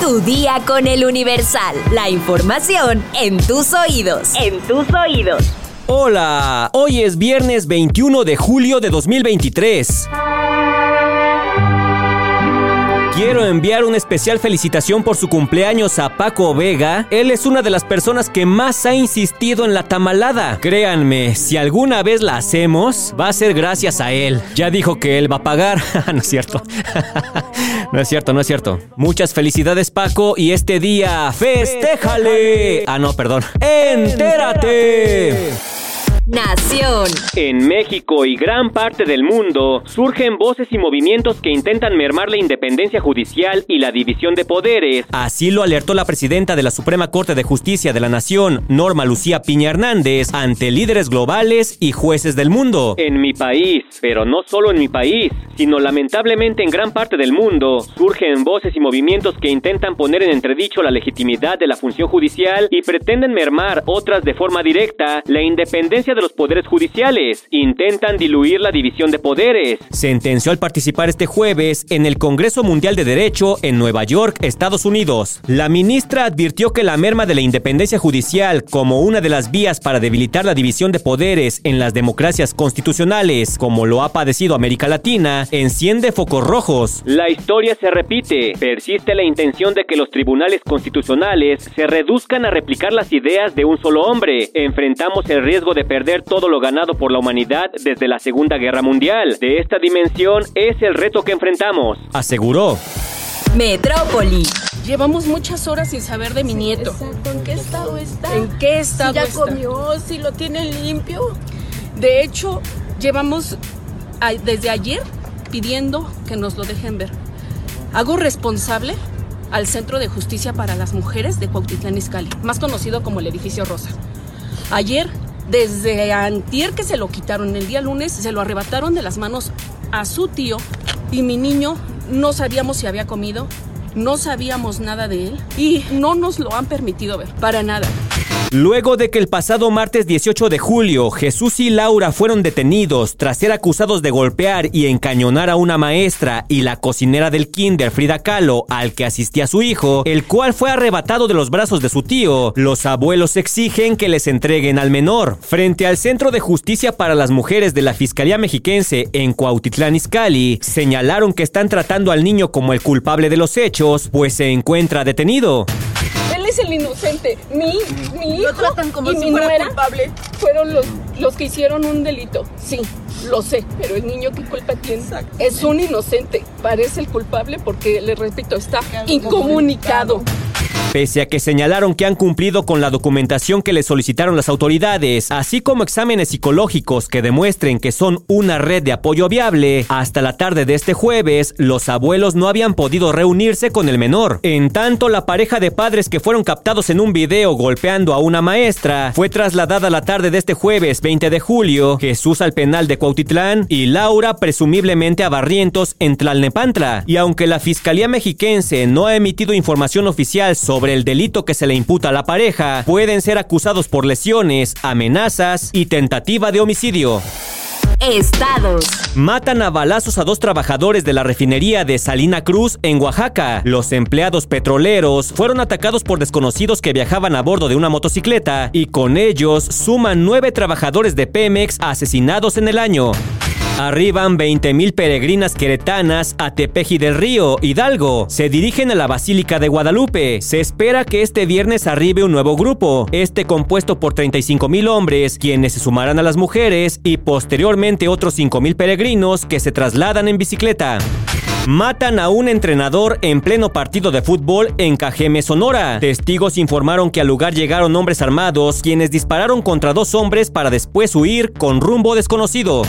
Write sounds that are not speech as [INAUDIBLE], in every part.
Tu día con el Universal. La información en tus oídos. En tus oídos. Hola, hoy es viernes 21 de julio de 2023. Quiero enviar una especial felicitación por su cumpleaños a Paco Vega. Él es una de las personas que más ha insistido en la tamalada. Créanme, si alguna vez la hacemos, va a ser gracias a él. Ya dijo que él va a pagar. [LAUGHS] no es cierto. [LAUGHS] no es cierto, no es cierto. Muchas felicidades Paco y este día, festéjale. Ah, no, perdón. Entérate. Nación. En México y gran parte del mundo surgen voces y movimientos que intentan mermar la independencia judicial y la división de poderes. Así lo alertó la presidenta de la Suprema Corte de Justicia de la Nación, Norma Lucía Piña Hernández, ante líderes globales y jueces del mundo. En mi país, pero no solo en mi país, sino lamentablemente en gran parte del mundo, surgen voces y movimientos que intentan poner en entredicho la legitimidad de la función judicial y pretenden mermar otras de forma directa la independencia de los poderes judiciales. Intentan diluir la división de poderes. Sentenció al participar este jueves en el Congreso Mundial de Derecho en Nueva York, Estados Unidos. La ministra advirtió que la merma de la independencia judicial como una de las vías para debilitar la división de poderes en las democracias constitucionales, como lo ha padecido América Latina, enciende focos rojos. La historia se repite. Persiste la intención de que los tribunales constitucionales se reduzcan a replicar las ideas de un solo hombre. Enfrentamos el riesgo de perder todo lo ganado por la humanidad desde la Segunda Guerra Mundial. De esta dimensión es el reto que enfrentamos, aseguró. Metrópoli. Llevamos muchas horas sin saber de mi nieto. ¿En qué estado está? ¿En qué estado si ya está? comió, si lo tiene limpio. De hecho, llevamos desde ayer pidiendo que nos lo dejen ver. Hago responsable al Centro de Justicia para las Mujeres de Cuautitlán Izcalli, más conocido como el Edificio Rosa. Ayer desde antier que se lo quitaron, el día lunes se lo arrebataron de las manos a su tío y mi niño no sabíamos si había comido, no sabíamos nada de él y no nos lo han permitido ver, para nada. Luego de que el pasado martes 18 de julio Jesús y Laura fueron detenidos tras ser acusados de golpear y encañonar a una maestra y la cocinera del kinder Frida Kahlo al que asistía su hijo, el cual fue arrebatado de los brazos de su tío, los abuelos exigen que les entreguen al menor. Frente al Centro de Justicia para las Mujeres de la Fiscalía Mexiquense en Cuautitlán Izcalli, señalaron que están tratando al niño como el culpable de los hechos, pues se encuentra detenido es el inocente. Mi, mi hijo tratan como y si mi nuera culpable. fueron los, los que hicieron un delito. Sí, lo sé, pero el niño qué culpa tiene. Es un inocente. Parece el culpable porque, le repito, está incomunicado. Pese a que señalaron que han cumplido con la documentación que les solicitaron las autoridades, así como exámenes psicológicos que demuestren que son una red de apoyo viable, hasta la tarde de este jueves, los abuelos no habían podido reunirse con el menor. En tanto, la pareja de padres que fueron captados en un video golpeando a una maestra fue trasladada la tarde de este jueves 20 de julio, Jesús al penal de Cuautitlán y Laura presumiblemente a Barrientos en Tlalnepantla. Y aunque la Fiscalía Mexiquense no ha emitido información oficial sobre el delito que se le imputa a la pareja, pueden ser acusados por lesiones, amenazas y tentativa de homicidio. Estados. Matan a balazos a dos trabajadores de la refinería de Salina Cruz en Oaxaca. Los empleados petroleros fueron atacados por desconocidos que viajaban a bordo de una motocicleta y con ellos suman nueve trabajadores de Pemex asesinados en el año. Arriban 20.000 peregrinas queretanas a Tepeji del Río, Hidalgo. Se dirigen a la Basílica de Guadalupe. Se espera que este viernes arribe un nuevo grupo, este compuesto por 35.000 hombres, quienes se sumarán a las mujeres, y posteriormente otros 5.000 peregrinos que se trasladan en bicicleta. Matan a un entrenador en pleno partido de fútbol en Cajeme, Sonora. Testigos informaron que al lugar llegaron hombres armados, quienes dispararon contra dos hombres para después huir con rumbo desconocido.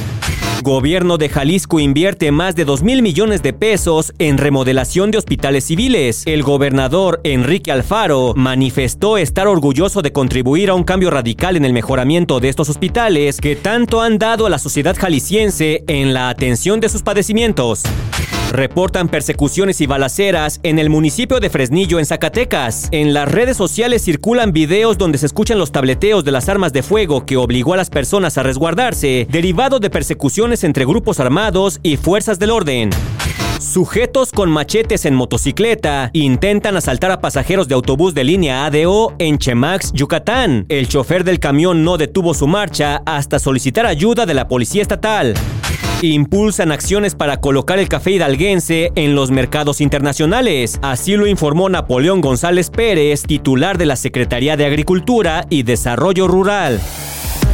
Gobierno de Jalisco invierte más de 2 mil millones de pesos en remodelación de hospitales civiles. El gobernador Enrique Alfaro manifestó estar orgulloso de contribuir a un cambio radical en el mejoramiento de estos hospitales que tanto han dado a la sociedad jalisciense en la atención de sus padecimientos. Reportan persecuciones y balaceras en el municipio de Fresnillo, en Zacatecas. En las redes sociales circulan videos donde se escuchan los tableteos de las armas de fuego que obligó a las personas a resguardarse, derivado de persecuciones entre grupos armados y fuerzas del orden. Sujetos con machetes en motocicleta intentan asaltar a pasajeros de autobús de línea ADO en Chemax, Yucatán. El chofer del camión no detuvo su marcha hasta solicitar ayuda de la policía estatal. Impulsan acciones para colocar el café hidalguense en los mercados internacionales. Así lo informó Napoleón González Pérez, titular de la Secretaría de Agricultura y Desarrollo Rural.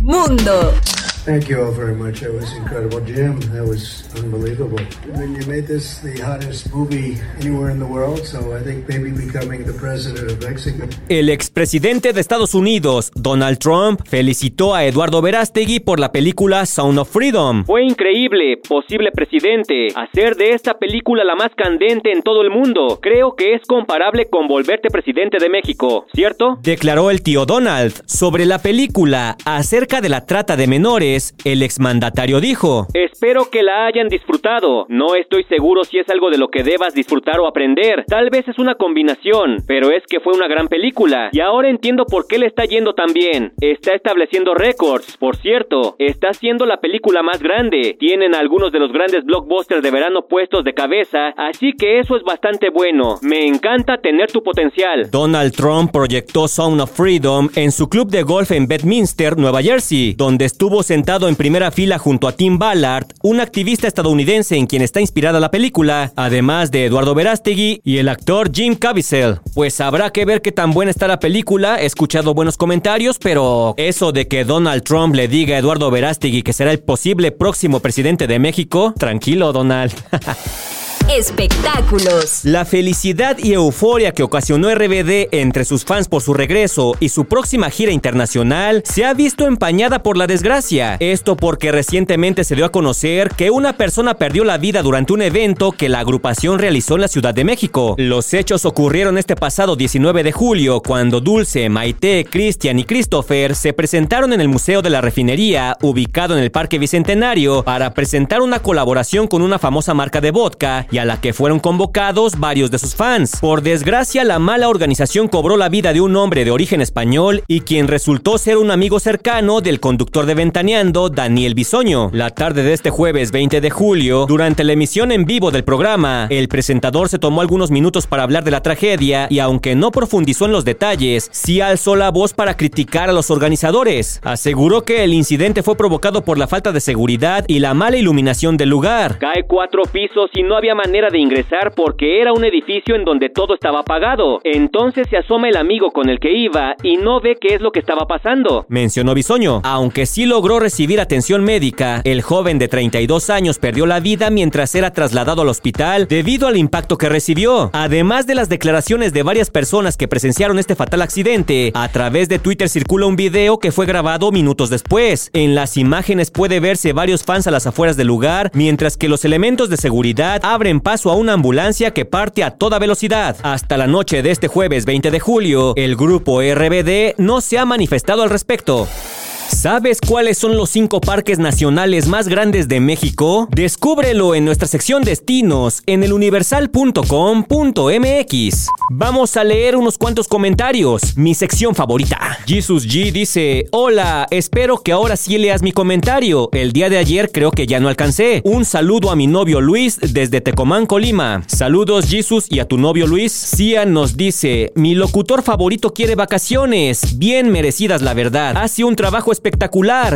Mundo. Thank you all very much. That was incredible, Jim. That was unbelievable. I mean, you made this the hottest movie anywhere in the world, so I think maybe becoming the president of Mexico. El expresidente de Estados Unidos, Donald Trump, felicitó a Eduardo Verástegui por la película Sound of Freedom. Fue increíble, posible presidente, hacer de esta película la más candente en todo el mundo. Creo que es comparable con volverte presidente de México, ¿cierto? Declaró el tío Donald. Sobre la película acerca de la trata de menores, el exmandatario dijo: Espero que la hayan disfrutado. No estoy seguro si es algo de lo que debas disfrutar o aprender. Tal vez es una combinación, pero es que fue una gran película. Y ahora entiendo por qué le está yendo tan bien. Está estableciendo récords. Por cierto, está siendo la película más grande. Tienen algunos de los grandes blockbusters de verano puestos de cabeza, así que eso es bastante bueno. Me encanta tener tu potencial. Donald Trump proyectó Sound of Freedom en su club de golf en Bedminster, Nueva Jersey, donde estuvo sentado sentado en primera fila junto a Tim Ballard, un activista estadounidense en quien está inspirada la película, además de Eduardo Verástegui y el actor Jim Caviezel. Pues habrá que ver qué tan buena está la película, he escuchado buenos comentarios, pero eso de que Donald Trump le diga a Eduardo Verástegui que será el posible próximo presidente de México, tranquilo Donald. [LAUGHS] Espectáculos. La felicidad y euforia que ocasionó RBD entre sus fans por su regreso y su próxima gira internacional se ha visto empañada por la desgracia. Esto porque recientemente se dio a conocer que una persona perdió la vida durante un evento que la agrupación realizó en la Ciudad de México. Los hechos ocurrieron este pasado 19 de julio cuando Dulce, Maite, Cristian y Christopher se presentaron en el Museo de la Refinería, ubicado en el Parque Bicentenario, para presentar una colaboración con una famosa marca de vodka y a la que fueron convocados varios de sus fans. Por desgracia, la mala organización cobró la vida de un hombre de origen español y quien resultó ser un amigo cercano del conductor de Ventaneando, Daniel Bisoño. La tarde de este jueves 20 de julio, durante la emisión en vivo del programa, el presentador se tomó algunos minutos para hablar de la tragedia y aunque no profundizó en los detalles, sí alzó la voz para criticar a los organizadores. Aseguró que el incidente fue provocado por la falta de seguridad y la mala iluminación del lugar. Cae cuatro pisos y no había manera de ingresar porque era un edificio en donde todo estaba apagado. Entonces se asoma el amigo con el que iba y no ve qué es lo que estaba pasando. Mencionó Bisoño. Aunque sí logró recibir atención médica, el joven de 32 años perdió la vida mientras era trasladado al hospital debido al impacto que recibió. Además de las declaraciones de varias personas que presenciaron este fatal accidente, a través de Twitter circula un video que fue grabado minutos después. En las imágenes puede verse varios fans a las afueras del lugar, mientras que los elementos de seguridad abren en paso a una ambulancia que parte a toda velocidad. Hasta la noche de este jueves 20 de julio, el grupo RBD no se ha manifestado al respecto. ¿Sabes cuáles son los cinco parques nacionales más grandes de México? Descúbrelo en nuestra sección Destinos en eluniversal.com.mx. Vamos a leer unos cuantos comentarios. Mi sección favorita. Jesus G dice: Hola, espero que ahora sí leas mi comentario. El día de ayer creo que ya no alcancé. Un saludo a mi novio Luis desde Tecomán, Colima. Saludos, Jesus, y a tu novio Luis. Cian nos dice: Mi locutor favorito quiere vacaciones. Bien merecidas, la verdad. Hace un trabajo espectacular.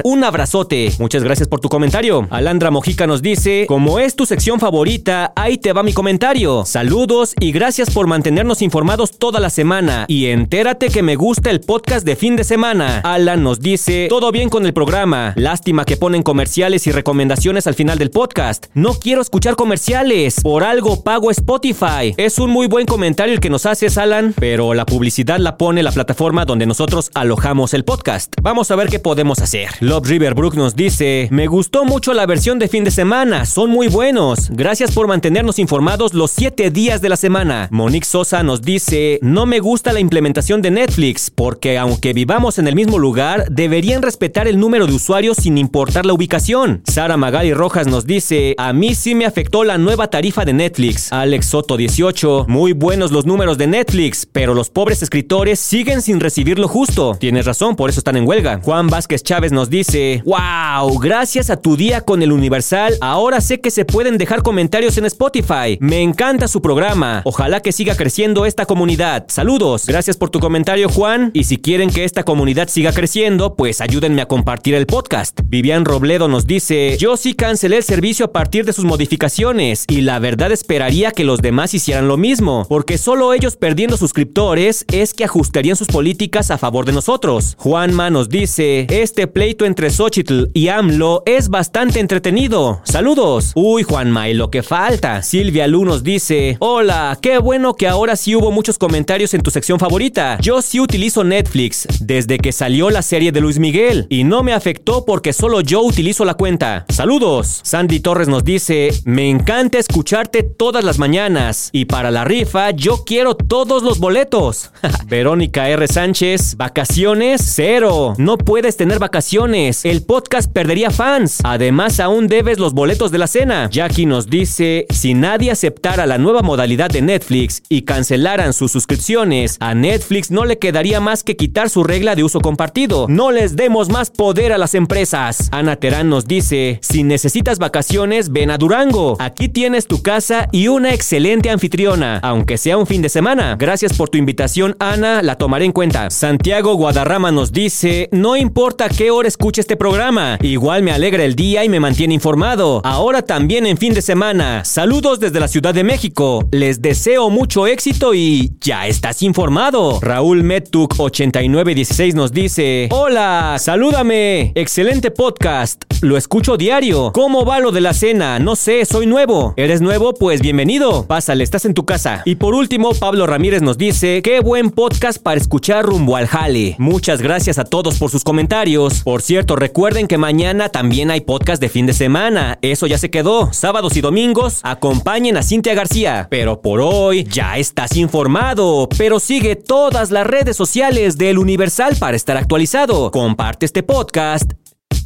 Un abrazote. Muchas gracias por tu comentario. Alandra Mojica nos dice, como es tu sección favorita, ahí te va mi comentario. Saludos y gracias por mantenernos informados toda la semana. Y entérate que me gusta el podcast de fin de semana. Alan nos dice, todo bien con el programa. Lástima que ponen comerciales y recomendaciones al final del podcast. No quiero escuchar comerciales. Por algo pago Spotify. Es un muy buen comentario el que nos haces, Alan, pero la publicidad la pone la plataforma donde nosotros alojamos el podcast. Vamos a ver qué podemos hacer. Love Riverbrook nos dice, me gustó mucho la versión de fin de semana, son muy buenos. Gracias por mantenernos informados los 7 días de la semana. Monique Sosa nos dice, no me gusta la implementación de Netflix, porque aunque vivamos en el mismo lugar, deberían respetar el número de usuarios sin importar la ubicación. Sara Magali Rojas nos dice, a mí sí me afectó la nueva tarifa de Netflix. Alex Soto 18, muy buenos los números de Netflix, pero los pobres escritores siguen sin recibir lo justo. Tienes razón, por eso están en huelga. Juan Vázquez Chávez nos dice, wow, gracias a tu día con el Universal, ahora sé que se pueden dejar comentarios en Spotify. Me encanta su programa. Ojalá que siga creciendo esta comunidad. Saludos. Gracias por tu comentario, Juan. Y si quieren que esta comunidad siga creciendo, pues ayúdenme a compartir el podcast. Vivian Robledo nos dice, yo sí cancelé el servicio a partir de sus modificaciones y la verdad esperaría que los demás hicieran lo mismo, porque solo ellos perdiendo suscriptores es que ajustarían sus políticas a favor de nosotros. Juanma nos dice, este pleito entre Xochitl y AMLO es bastante entretenido. Saludos. Uy, Juanma, y lo que falta. Silvia Lu nos dice, hola, qué bueno que ahora sí hubo muchos comentarios en tu sección favorita. Yo sí utilizo Netflix desde que salió la serie de Luis Miguel y no me afectó porque solo yo utilizo la cuenta. Saludos. Sandy Torres nos dice, me encanta escucharte todas las mañanas y para la rifa yo quiero todos los boletos. [LAUGHS] Verónica R. Sánchez, vacaciones cero. No puedes tener vacaciones. El podcast perdería fans. Además aún debes los boletos de la cena. Jackie nos dice, si nadie aceptara la nueva modalidad de Netflix y cancelaran sus suscripciones, a Netflix no le quedaría más que quitar su regla de uso compartido. No les demos más poder a las empresas. Ana Terán nos dice, si necesitas vacaciones, ven a Durango. Aquí tienes tu casa y una excelente anfitriona, aunque sea un fin de semana. Gracias por tu invitación, Ana, la tomaré en cuenta. Santiago Guadarrama nos dice, no importa qué hora escuche este programa, igual me alegra el día y me mantiene informado. Ahora también en fin de semana. Saludos desde la Ciudad de México. Les deseo mucho éxito y ya estás informado. Raúl Metuk 8916 nos dice, hola, salúdame. Excelente podcast. Lo escucho diario. ¿Cómo va lo de la cena? No sé, soy nuevo. ¿Eres nuevo? Pues bienvenido. Pásale, estás en tu casa. Y por último, Pablo Ramírez nos dice, qué buen podcast para escuchar rumbo al jale. Muchas gracias a todos por sus comentarios. Por cierto, recuerden que mañana también hay podcast de fin de semana. Eso ya se quedó. Sábados y domingos, acompañen a Cintia García. Pero por hoy ya estás informado. Pero sigue todas las redes sociales del Universal para estar actualizado. Comparte este podcast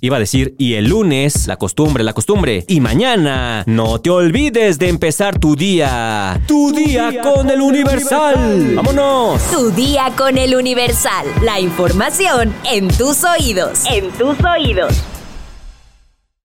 Iba a decir, y el lunes, la costumbre, la costumbre. Y mañana, no te olvides de empezar tu día. Tu, día, con, el Universal. ¡Vámonos! Tu día con el Universal. La información en tus oídos. En tus oídos.